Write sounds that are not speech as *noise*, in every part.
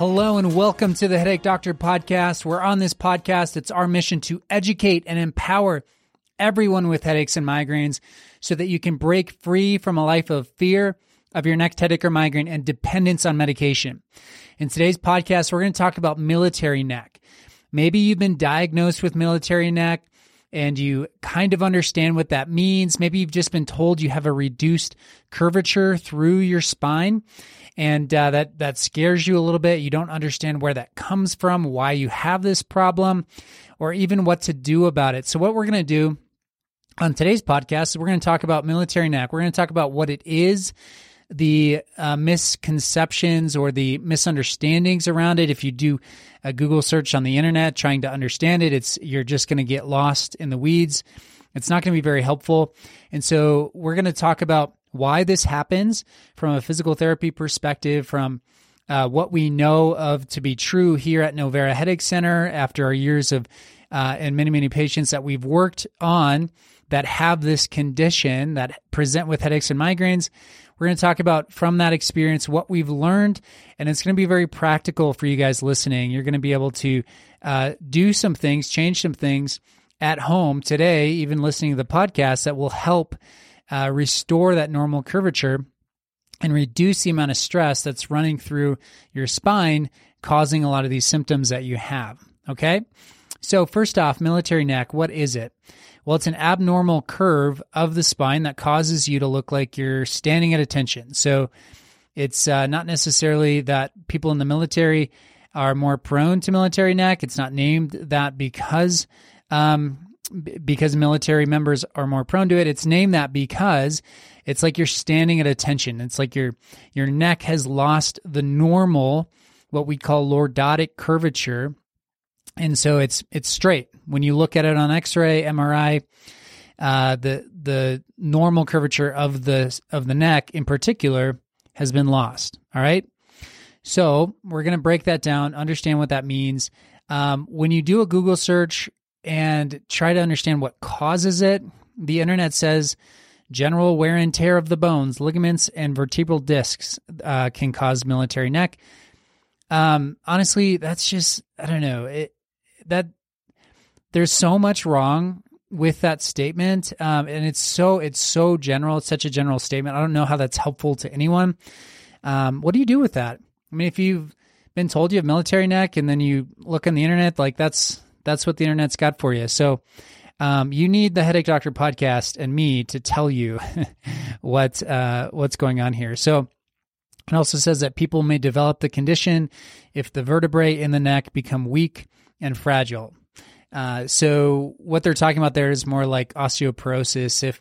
Hello and welcome to the Headache Doctor podcast. We're on this podcast. It's our mission to educate and empower everyone with headaches and migraines so that you can break free from a life of fear of your next headache or migraine and dependence on medication. In today's podcast, we're going to talk about military neck. Maybe you've been diagnosed with military neck and you kind of understand what that means. Maybe you've just been told you have a reduced curvature through your spine and uh, that that scares you a little bit. You don't understand where that comes from, why you have this problem, or even what to do about it. So, what we're going to do on today's podcast is we're going to talk about military neck. We're going to talk about what it is, the uh, misconceptions or the misunderstandings around it. If you do a Google search on the internet trying to understand it, it's you're just going to get lost in the weeds. It's not going to be very helpful. And so we're going to talk about why this happens from a physical therapy perspective, from uh, what we know of to be true here at Novera Headache Center after our years of uh, and many, many patients that we've worked on that have this condition that present with headaches and migraines. We're going to talk about from that experience what we've learned, and it's going to be very practical for you guys listening. You're going to be able to uh, do some things, change some things at home today, even listening to the podcast that will help uh, restore that normal curvature and reduce the amount of stress that's running through your spine, causing a lot of these symptoms that you have. Okay. So, first off, military neck, what is it? Well, it's an abnormal curve of the spine that causes you to look like you're standing at attention. So, it's uh, not necessarily that people in the military are more prone to military neck. It's not named that because um, because military members are more prone to it. It's named that because it's like you're standing at attention. It's like your your neck has lost the normal, what we call lordotic curvature, and so it's it's straight. When you look at it on X-ray, MRI, uh, the the normal curvature of the of the neck in particular has been lost. All right. So we're going to break that down, understand what that means. Um, when you do a Google search and try to understand what causes it. The internet says general wear and tear of the bones, ligaments, and vertebral discs uh, can cause military neck. Um, honestly, that's just I don't know it that there's so much wrong with that statement, um, and it's so it's so general. It's such a general statement. I don't know how that's helpful to anyone. Um, what do you do with that? I mean, if you've been told you have military neck and then you look on the internet, like that's that's what the internet's got for you. So um, you need the Headache Doctor podcast and me to tell you *laughs* what uh, what's going on here. So it also says that people may develop the condition if the vertebrae in the neck become weak and fragile. Uh, so what they're talking about there is more like osteoporosis. If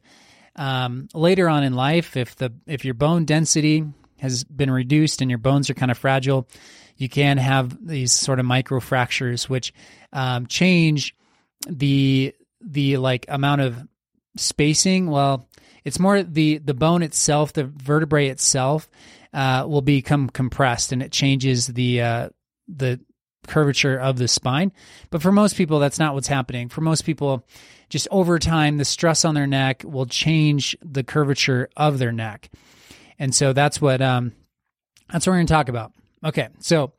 um, later on in life, if the if your bone density has been reduced and your bones are kind of fragile, you can have these sort of micro fractures, which um, change the the like amount of spacing. Well, it's more the the bone itself, the vertebrae itself, uh, will become compressed, and it changes the uh, the curvature of the spine. But for most people, that's not what's happening. For most people, just over time, the stress on their neck will change the curvature of their neck, and so that's what um, that's what we're going to talk about. Okay, so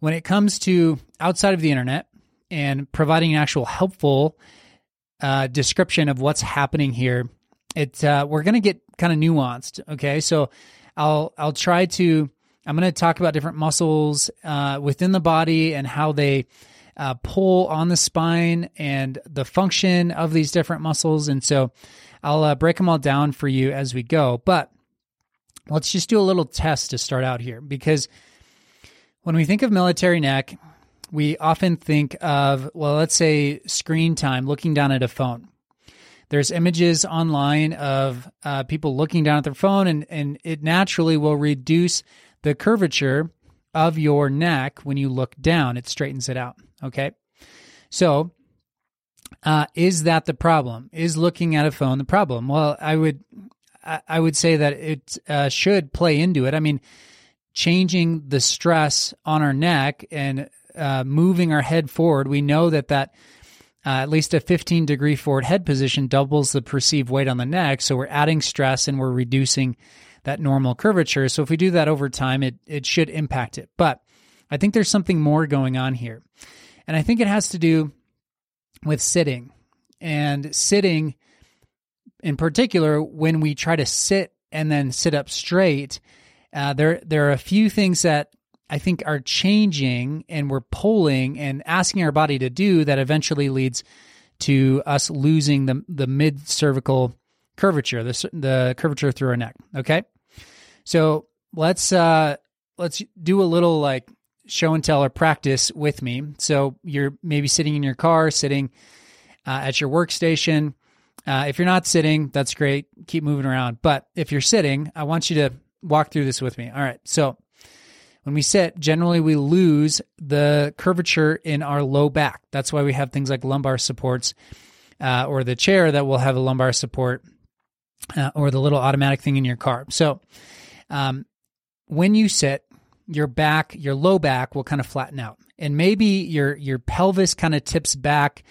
when it comes to outside of the internet and providing an actual helpful uh, description of what's happening here, it uh, we're going to get kind of nuanced. Okay, so I'll I'll try to I'm going to talk about different muscles uh, within the body and how they uh, pull on the spine and the function of these different muscles, and so I'll uh, break them all down for you as we go. But let's just do a little test to start out here because when we think of military neck, we often think of, well, let's say screen time, looking down at a phone. There's images online of uh, people looking down at their phone, and, and it naturally will reduce the curvature of your neck when you look down. It straightens it out. Okay. So, uh, is that the problem? Is looking at a phone the problem? Well, I would, I would say that it uh, should play into it. I mean, changing the stress on our neck and uh, moving our head forward, we know that that uh, at least a 15 degree forward head position doubles the perceived weight on the neck. So we're adding stress and we're reducing that normal curvature. So if we do that over time, it, it should impact it. But I think there's something more going on here. And I think it has to do with sitting. And sitting, in particular, when we try to sit and then sit up straight, uh, there there are a few things that I think are changing and we're pulling and asking our body to do that eventually leads to us losing the the mid cervical curvature, the the curvature through our neck. Okay, so let's uh, let's do a little like show and tell or practice with me. So you're maybe sitting in your car, sitting uh, at your workstation. Uh, if you're not sitting, that's great. Keep moving around. But if you're sitting, I want you to walk through this with me. All right. So when we sit, generally we lose the curvature in our low back. That's why we have things like lumbar supports uh, or the chair that will have a lumbar support uh, or the little automatic thing in your car. So um, when you sit, your back, your low back will kind of flatten out. And maybe your your pelvis kind of tips back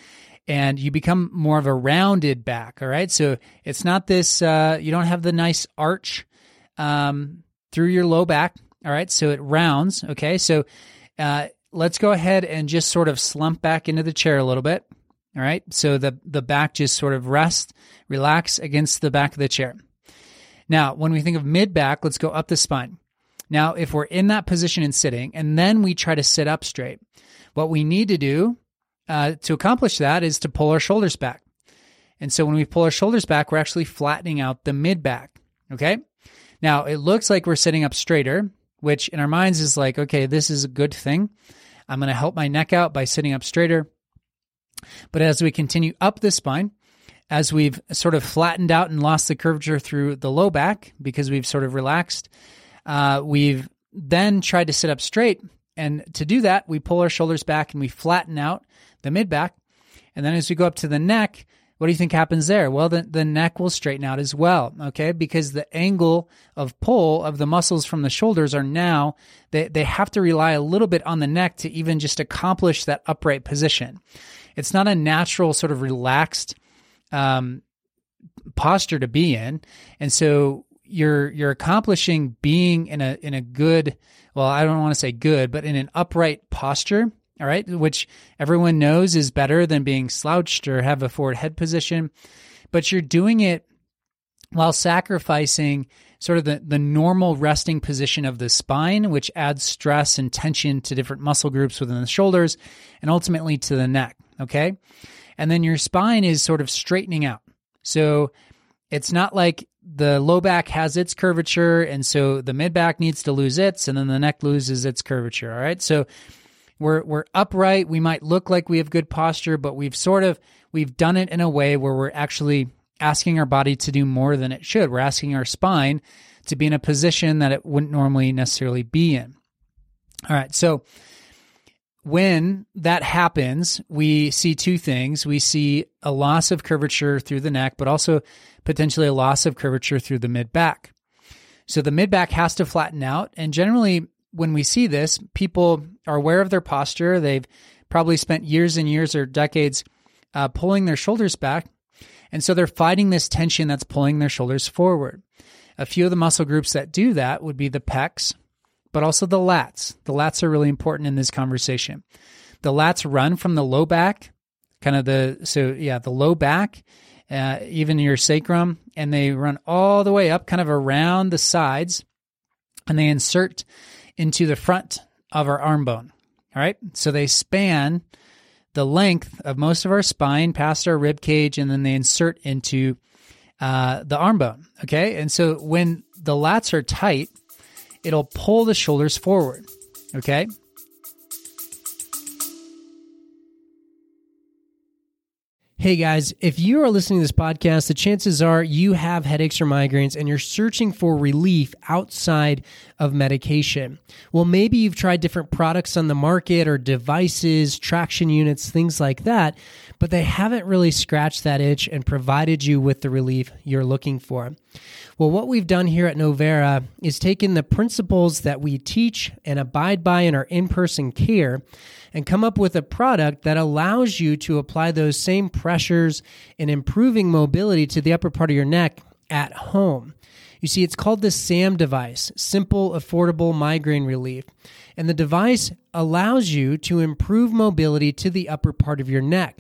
and you become more of a rounded back. All right. So it's not this, uh, you don't have the nice arch um, through your low back. All right. So it rounds. Okay. So uh, let's go ahead and just sort of slump back into the chair a little bit. All right. So the, the back just sort of rest, relax against the back of the chair. Now, when we think of mid back, let's go up the spine. Now, if we're in that position and sitting, and then we try to sit up straight, what we need to do uh, to accomplish that is to pull our shoulders back. And so when we pull our shoulders back, we're actually flattening out the mid back. Okay. Now, it looks like we're sitting up straighter, which in our minds is like, okay, this is a good thing. I'm going to help my neck out by sitting up straighter. But as we continue up the spine, as we've sort of flattened out and lost the curvature through the low back because we've sort of relaxed, uh, we've then tried to sit up straight. And to do that, we pull our shoulders back and we flatten out the mid back. And then as we go up to the neck, what do you think happens there? Well, the, the neck will straighten out as well, okay? Because the angle of pull of the muscles from the shoulders are now, they, they have to rely a little bit on the neck to even just accomplish that upright position. It's not a natural sort of relaxed um, posture to be in. And so you're you're accomplishing being in a in a good well I don't want to say good but in an upright posture all right, which everyone knows is better than being slouched or have a forward head position, but you're doing it while sacrificing sort of the, the normal resting position of the spine, which adds stress and tension to different muscle groups within the shoulders and ultimately to the neck. Okay. And then your spine is sort of straightening out. So it's not like the low back has its curvature, and so the mid back needs to lose its, and then the neck loses its curvature. All right. So we're we're upright. We might look like we have good posture, but we've sort of we've done it in a way where we're actually asking our body to do more than it should. We're asking our spine to be in a position that it wouldn't normally necessarily be in. All right, so when that happens, we see two things. We see a loss of curvature through the neck, but also potentially a loss of curvature through the mid back. So the mid back has to flatten out. And generally, when we see this, people are aware of their posture. They've probably spent years and years or decades uh, pulling their shoulders back. And so they're fighting this tension that's pulling their shoulders forward. A few of the muscle groups that do that would be the pecs, but also the lats. The lats are really important in this conversation. The lats run from the low back, kind of the, so yeah, the low back, uh, even your sacrum, and they run all the way up kind of around the sides and they insert into the front of our arm bone. All right. So they span the length of most of our spine past our rib cage, and then they insert into uh, the arm bone. Okay. And so when the lats are tight, it'll pull the shoulders forward. Okay. Hey guys, if you are listening to this podcast, the chances are you have headaches or migraines and you're searching for relief outside of medication. Well, maybe you've tried different products on the market or devices, traction units, things like that, but they haven't really scratched that itch and provided you with the relief you're looking for. Well, what we've done here at Novera is taken the principles that we teach and abide by in our in person care and come up with a product that allows you to apply those same pressures and improving mobility to the upper part of your neck at home. You see, it's called the SAM device, Simple Affordable Migraine Relief. And the device allows you to improve mobility to the upper part of your neck.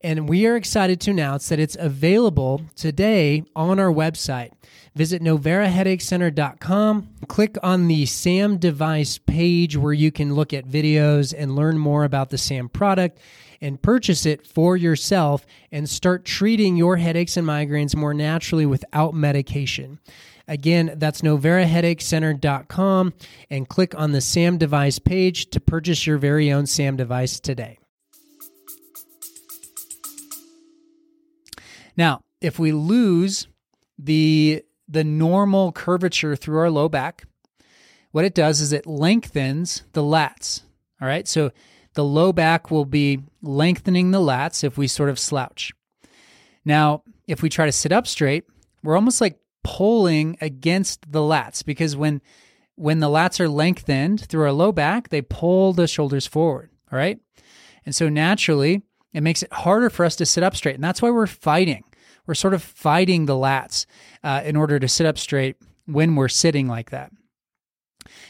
And we are excited to announce that it's available today on our website. Visit noveraheadachecenter.com, click on the SAM device page where you can look at videos and learn more about the SAM product and purchase it for yourself and start treating your headaches and migraines more naturally without medication. Again, that's noveraheadachecenter.com and click on the SAM device page to purchase your very own SAM device today. Now, if we lose the the normal curvature through our low back, what it does is it lengthens the lats. All right? So the low back will be lengthening the lats if we sort of slouch. Now, if we try to sit up straight, we're almost like pulling against the lats because when when the lats are lengthened through our low back, they pull the shoulders forward, all right? And so naturally, it makes it harder for us to sit up straight. And that's why we're fighting. We're sort of fighting the lats uh, in order to sit up straight when we're sitting like that.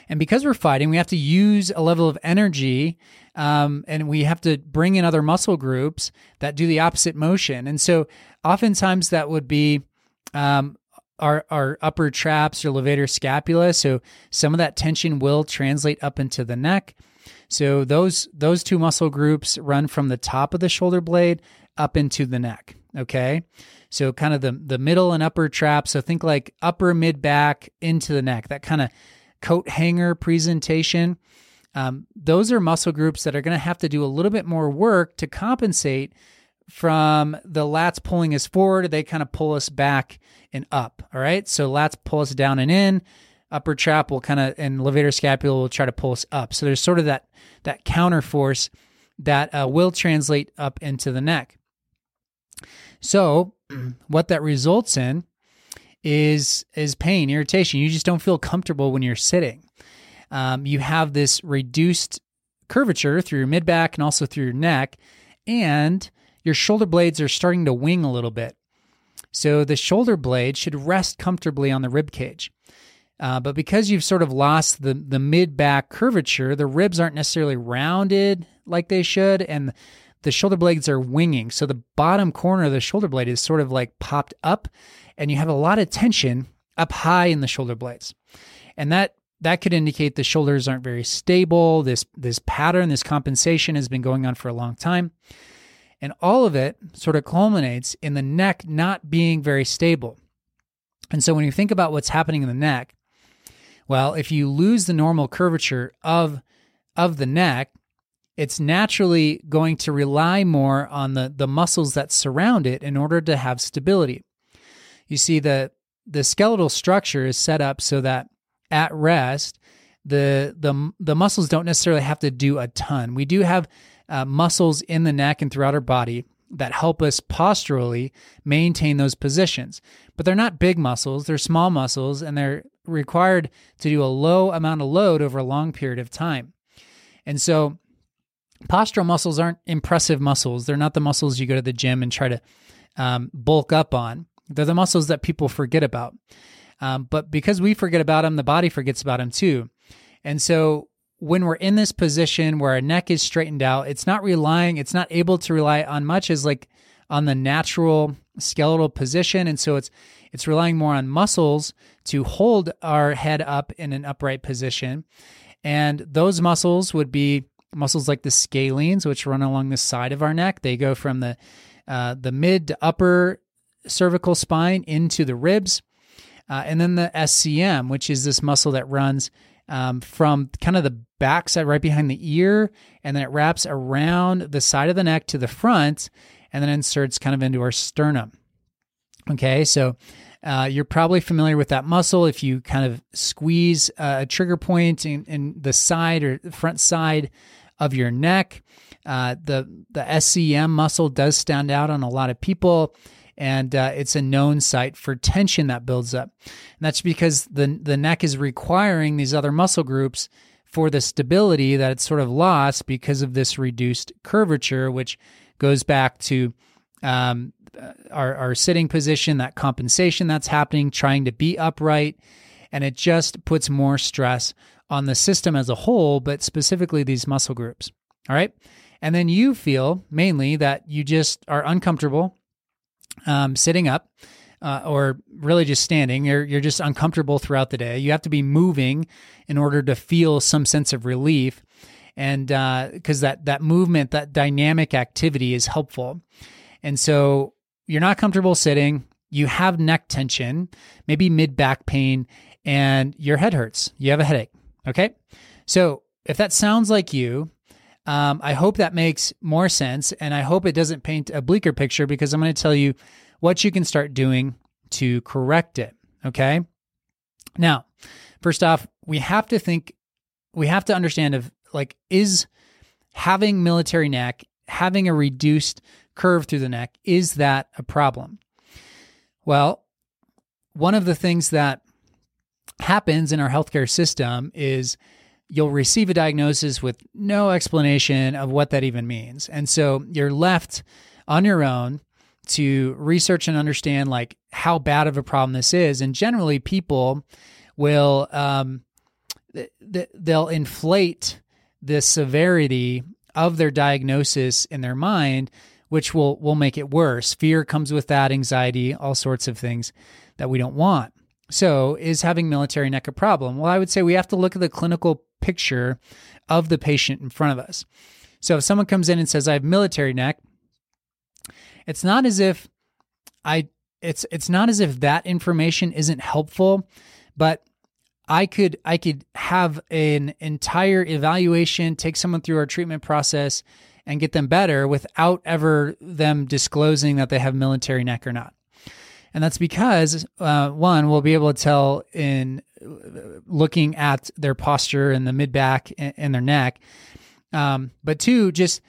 And because we're fighting, we have to use a level of energy um, and we have to bring in other muscle groups that do the opposite motion. And so oftentimes that would be um, our, our upper traps or levator scapula. So some of that tension will translate up into the neck. So those those two muscle groups run from the top of the shoulder blade up into the neck. Okay. So kind of the the middle and upper trap. So think like upper mid back into the neck. That kind of coat hanger presentation. Um, those are muscle groups that are going to have to do a little bit more work to compensate from the lats pulling us forward. They kind of pull us back and up. All right. So lats pull us down and in. Upper trap will kind of and levator scapula will try to pull us up. So there's sort of that that counter force that uh, will translate up into the neck. So what that results in is is pain, irritation. You just don't feel comfortable when you're sitting. Um, you have this reduced curvature through your mid back and also through your neck, and your shoulder blades are starting to wing a little bit. So the shoulder blade should rest comfortably on the rib cage. Uh, but because you've sort of lost the the mid back curvature, the ribs aren't necessarily rounded like they should, and the shoulder blades are winging. So the bottom corner of the shoulder blade is sort of like popped up, and you have a lot of tension up high in the shoulder blades. And that that could indicate the shoulders aren't very stable. This this pattern, this compensation has been going on for a long time. And all of it sort of culminates in the neck not being very stable. And so when you think about what's happening in the neck, well, if you lose the normal curvature of of the neck, it's naturally going to rely more on the, the muscles that surround it in order to have stability. You see, the, the skeletal structure is set up so that at rest, the, the, the muscles don't necessarily have to do a ton. We do have uh, muscles in the neck and throughout our body that help us posturally maintain those positions. But they're not big muscles, they're small muscles, and they're required to do a low amount of load over a long period of time. And so postural muscles aren't impressive muscles. They're not the muscles you go to the gym and try to um, bulk up on. They're the muscles that people forget about. Um, but because we forget about them, the body forgets about them too. And so when we're in this position where our neck is straightened out, it's not relying, it's not able to rely on much as like on the natural skeletal position. And so it's it's relying more on muscles to hold our head up in an upright position. And those muscles would be muscles like the scalenes, which run along the side of our neck. They go from the uh, the mid to upper cervical spine into the ribs, uh, and then the SCM, which is this muscle that runs um, from kind of the backside right behind the ear, and then it wraps around the side of the neck to the front, and then inserts kind of into our sternum. Okay, so uh, you're probably familiar with that muscle. If you kind of squeeze a trigger point in, in the side or front side of your neck. Uh, the the SCM muscle does stand out on a lot of people, and uh, it's a known site for tension that builds up. And that's because the the neck is requiring these other muscle groups for the stability that it's sort of lost because of this reduced curvature, which goes back to um, our, our sitting position, that compensation that's happening, trying to be upright. And it just puts more stress on the system as a whole, but specifically these muscle groups. All right. And then you feel mainly that you just are uncomfortable um, sitting up uh, or really just standing. You're, you're just uncomfortable throughout the day. You have to be moving in order to feel some sense of relief. And because uh, that, that movement, that dynamic activity is helpful. And so you're not comfortable sitting, you have neck tension, maybe mid back pain, and your head hurts. You have a headache. Okay. So if that sounds like you, um, I hope that makes more sense. And I hope it doesn't paint a bleaker picture because I'm going to tell you what you can start doing to correct it. Okay. Now, first off, we have to think, we have to understand of like, is having military neck, having a reduced curve through the neck, is that a problem? Well, one of the things that happens in our healthcare system is you'll receive a diagnosis with no explanation of what that even means. And so you're left on your own to research and understand like how bad of a problem this is. And generally, people will um, they'll inflate the severity of their diagnosis in their mind, which will will make it worse. Fear comes with that, anxiety, all sorts of things that we don't want. So, is having military neck a problem? Well, I would say we have to look at the clinical picture of the patient in front of us. So, if someone comes in and says, I have military neck, it's not as if I it's it's not as if that information isn't helpful, but I could I could have an entire evaluation, take someone through our treatment process and get them better without ever them disclosing that they have military neck or not. And that's because, uh, one, we'll be able to tell in uh, looking at their posture and the mid back and, their neck. Um, but two, just,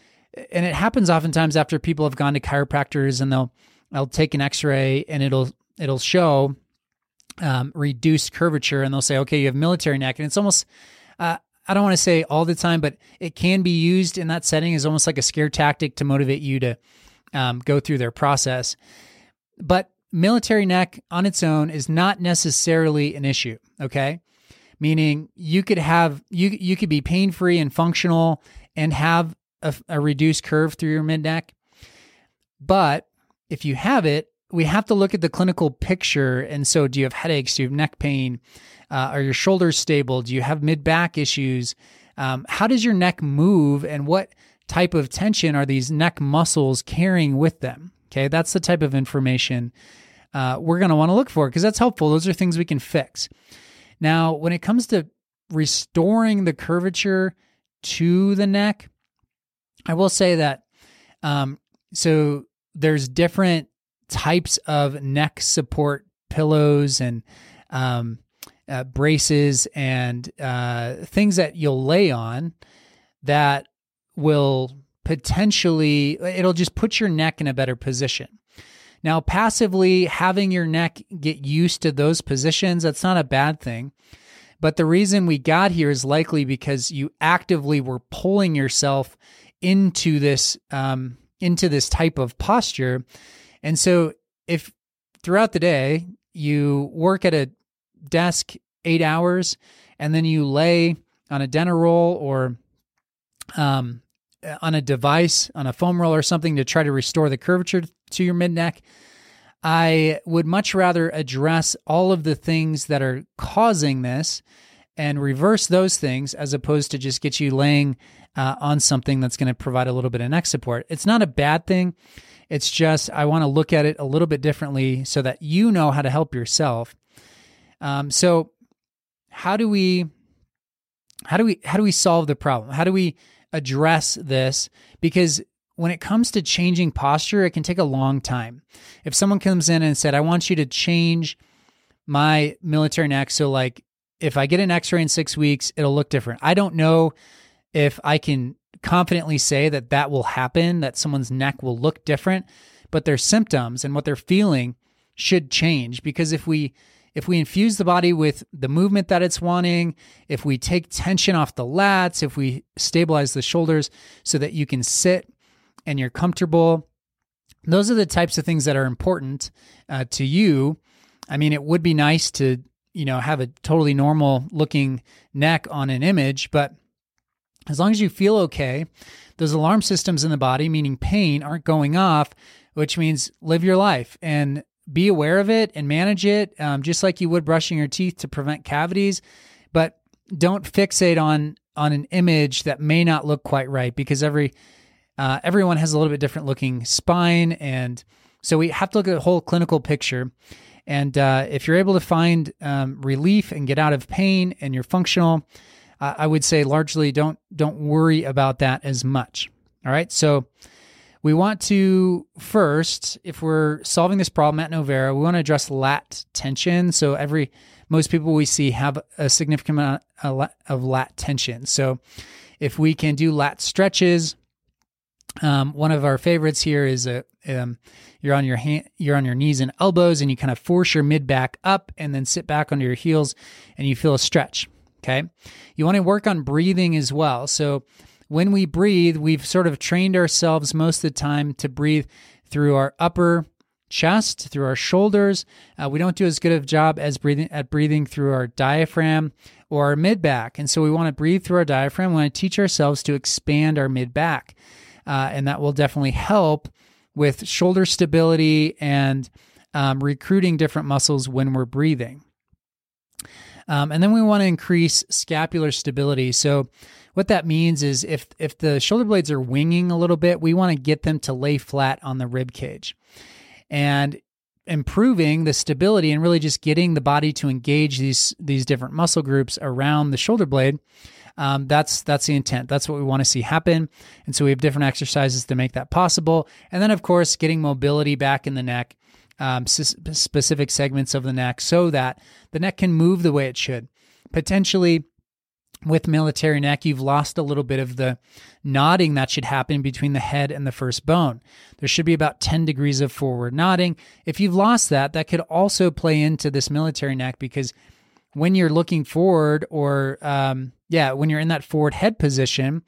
and it happens oftentimes after people have gone to chiropractors and they'll, they'll take an x-ray and it'll, it'll show, um, reduced curvature and they'll say, okay, you have military neck. And it's almost, uh, I don't want to say all the time, but it can be used in that setting as almost like a scare tactic to motivate you to um, go through their process. But military neck on its own is not necessarily an issue, okay? Meaning you could have you you could be pain-free and functional and have a, a reduced curve through your mid neck. But if you have it, we have to look at the clinical picture. And so, do you have headaches? Do you have neck pain? Uh, are your shoulders stable? Do you have mid back issues? Um, how does your neck move? And what type of tension are these neck muscles carrying with them? Okay, that's the type of information uh, we're going to want to look for because that's helpful. Those are things we can fix. Now, when it comes to restoring the curvature to the neck, I will say that um, so there's different types of neck support pillows and um, uh, braces and uh, things that you'll lay on that will potentially it'll just put your neck in a better position. Now, passively having your neck get used to those positions, that's not a bad thing. But the reason we got here is likely because you actively were pulling yourself into this um, into this type of posture. And so if throughout the day you work at a desk eight hours and then you lay on a dinner roll or um, on a device, on a foam roll or something to try to restore the curvature to your mid neck. I would much rather address all of the things that are causing this and reverse those things as opposed to just get you laying uh, on something that's going to provide a little bit of neck support. It's not a bad thing. It's just I want to look at it a little bit differently so that you know how to help yourself. Um, so how do we how do we how do we solve the problem? How do we address this? Because when it comes to changing posture, it can take a long time. If someone comes in and said, I want you to change my military neck, so like if I get an x ray in six weeks, it'll look different. I don't know if I can confidently say that that will happen, that someone's neck will look different, but their symptoms and what they're feeling should change because if we if we infuse the body with the movement that it's wanting, if we take tension off the lats, if we stabilize the shoulders so that you can sit and you're comfortable, those are the types of things that are important uh, to you. I mean, it would be nice to, you know, have a totally normal looking neck on an image, but as long as you feel okay, those alarm systems in the body, meaning pain, aren't going off, which means live your life and be aware of it and manage it, um, just like you would brushing your teeth to prevent cavities. But don't fixate on on an image that may not look quite right because every uh, everyone has a little bit different looking spine, and so we have to look at the whole clinical picture. And uh, if you're able to find um, relief and get out of pain, and you're functional, uh, I would say largely don't don't worry about that as much. All right, so we want to first, if we're solving this problem at Novera, we want to address lat tension. So every most people we see have a significant amount of lat tension. So if we can do lat stretches, um, one of our favorites here is a um, you're on your hand, you're on your knees and elbows, and you kind of force your mid back up, and then sit back onto your heels, and you feel a stretch. Okay, you want to work on breathing as well. So when we breathe, we've sort of trained ourselves most of the time to breathe through our upper chest, through our shoulders. Uh, we don't do as good of a job as breathing at breathing through our diaphragm or our mid back, and so we want to breathe through our diaphragm. We want to teach ourselves to expand our mid back, uh, and that will definitely help with shoulder stability and um, recruiting different muscles when we're breathing. Um, and then we want to increase scapular stability. So what that means is if if the shoulder blades are winging a little bit, we want to get them to lay flat on the rib cage. And improving the stability and really just getting the body to engage these these different muscle groups around the shoulder blade um, that's that's the intent that's what we want to see happen and so we have different exercises to make that possible and then of course getting mobility back in the neck um, specific segments of the neck so that the neck can move the way it should potentially with military neck, you've lost a little bit of the nodding that should happen between the head and the first bone. There should be about 10 degrees of forward nodding. If you've lost that, that could also play into this military neck because when you're looking forward or, um, yeah, when you're in that forward head position,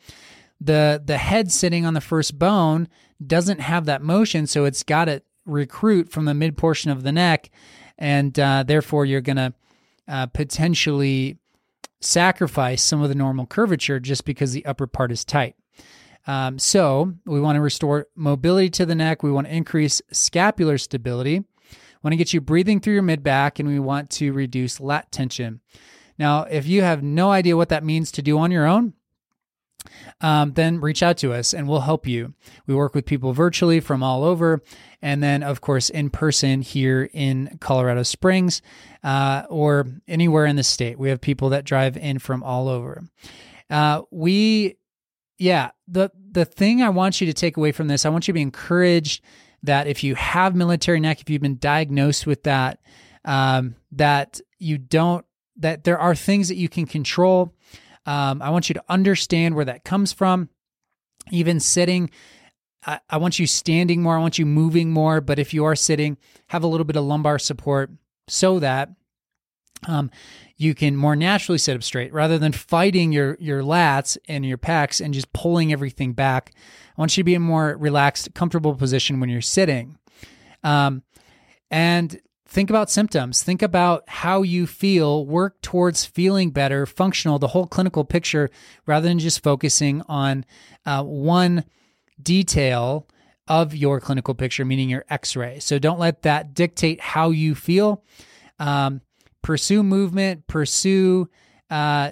the the head sitting on the first bone doesn't have that motion, so it's got to recruit from the mid portion of the neck, and uh, therefore you're gonna uh, potentially sacrifice some of the normal curvature just because the upper part is tight. Um, so we want to restore mobility to the neck. We want to increase scapular stability. Want to get you breathing through your mid back, and we want to reduce lat tension. Now, if you have no idea what that means to do on your own, um, then reach out to us and we'll help you. We work with people virtually from all over, and then, of course, in person here in Colorado Springs uh, or anywhere in the state. We have people that drive in from all over. Uh, we, yeah, the the thing I want you to take away from this, I want you to be encouraged that if you have military neck, if you've been diagnosed with that, um, that you don't, that there are things that you can control um, I want you to understand where that comes from. Even sitting, I, I want you standing more. I want you moving more. But if you are sitting, have a little bit of lumbar support so that um, you can more naturally sit up straight rather than fighting your your lats and your pecs and just pulling everything back. I want you to be in a more relaxed, comfortable position when you're sitting. Um, and think about symptoms. Think about how you feel. Work towards feeling better functional the whole clinical picture rather than just focusing on uh, one detail of your clinical picture meaning your x-ray. So don't let that dictate how you feel. Um, pursue movement pursue uh,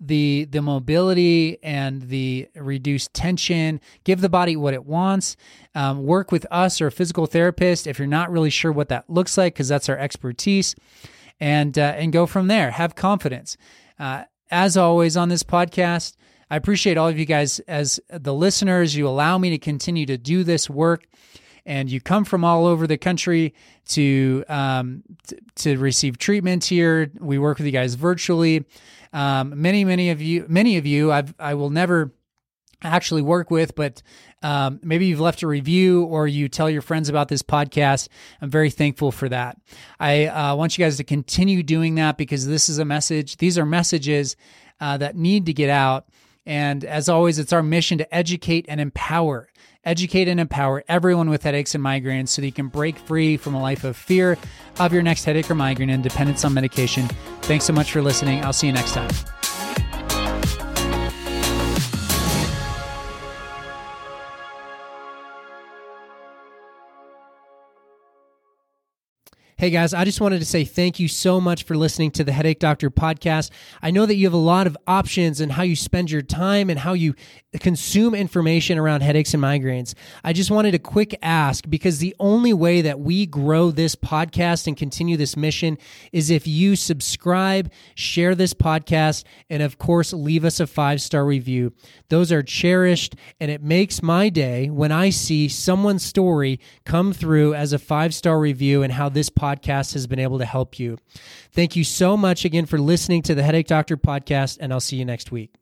the the mobility and the reduced tension. Give the body what it wants. Um, work with us or a physical therapist if you're not really sure what that looks like because that's our expertise and uh, and go from there. Have confidence. Uh, as always on this podcast i appreciate all of you guys as the listeners. You allow me to continue to do this work and you come from all over the country to um, t- to receive treatment here we work with you guys virtually um, many, many of you, many of you, I've, I will never actually work with, but um, maybe you've left a review or you tell your friends about this podcast. I'm very thankful for that. I uh, want you guys to continue doing that because this is a message. These are messages uh, that need to get out. And as always, it's our mission to educate and empower, educate and empower everyone with headaches and migraines so that you can break free from a life of fear of your next headache or migraine and dependence on medication. Thanks so much for listening. I'll see you next time. Hey guys, I just wanted to say thank you so much for listening to the Headache Doctor podcast. I know that you have a lot of options in how you spend your time and how you consume information around headaches and migraines. I just wanted a quick ask because the only way that we grow this podcast and continue this mission is if you subscribe, share this podcast, and of course, leave us a five star review. Those are cherished, and it makes my day when I see someone's story come through as a five star review and how this podcast podcast has been able to help you. Thank you so much again for listening to the Headache Doctor podcast, and I'll see you next week.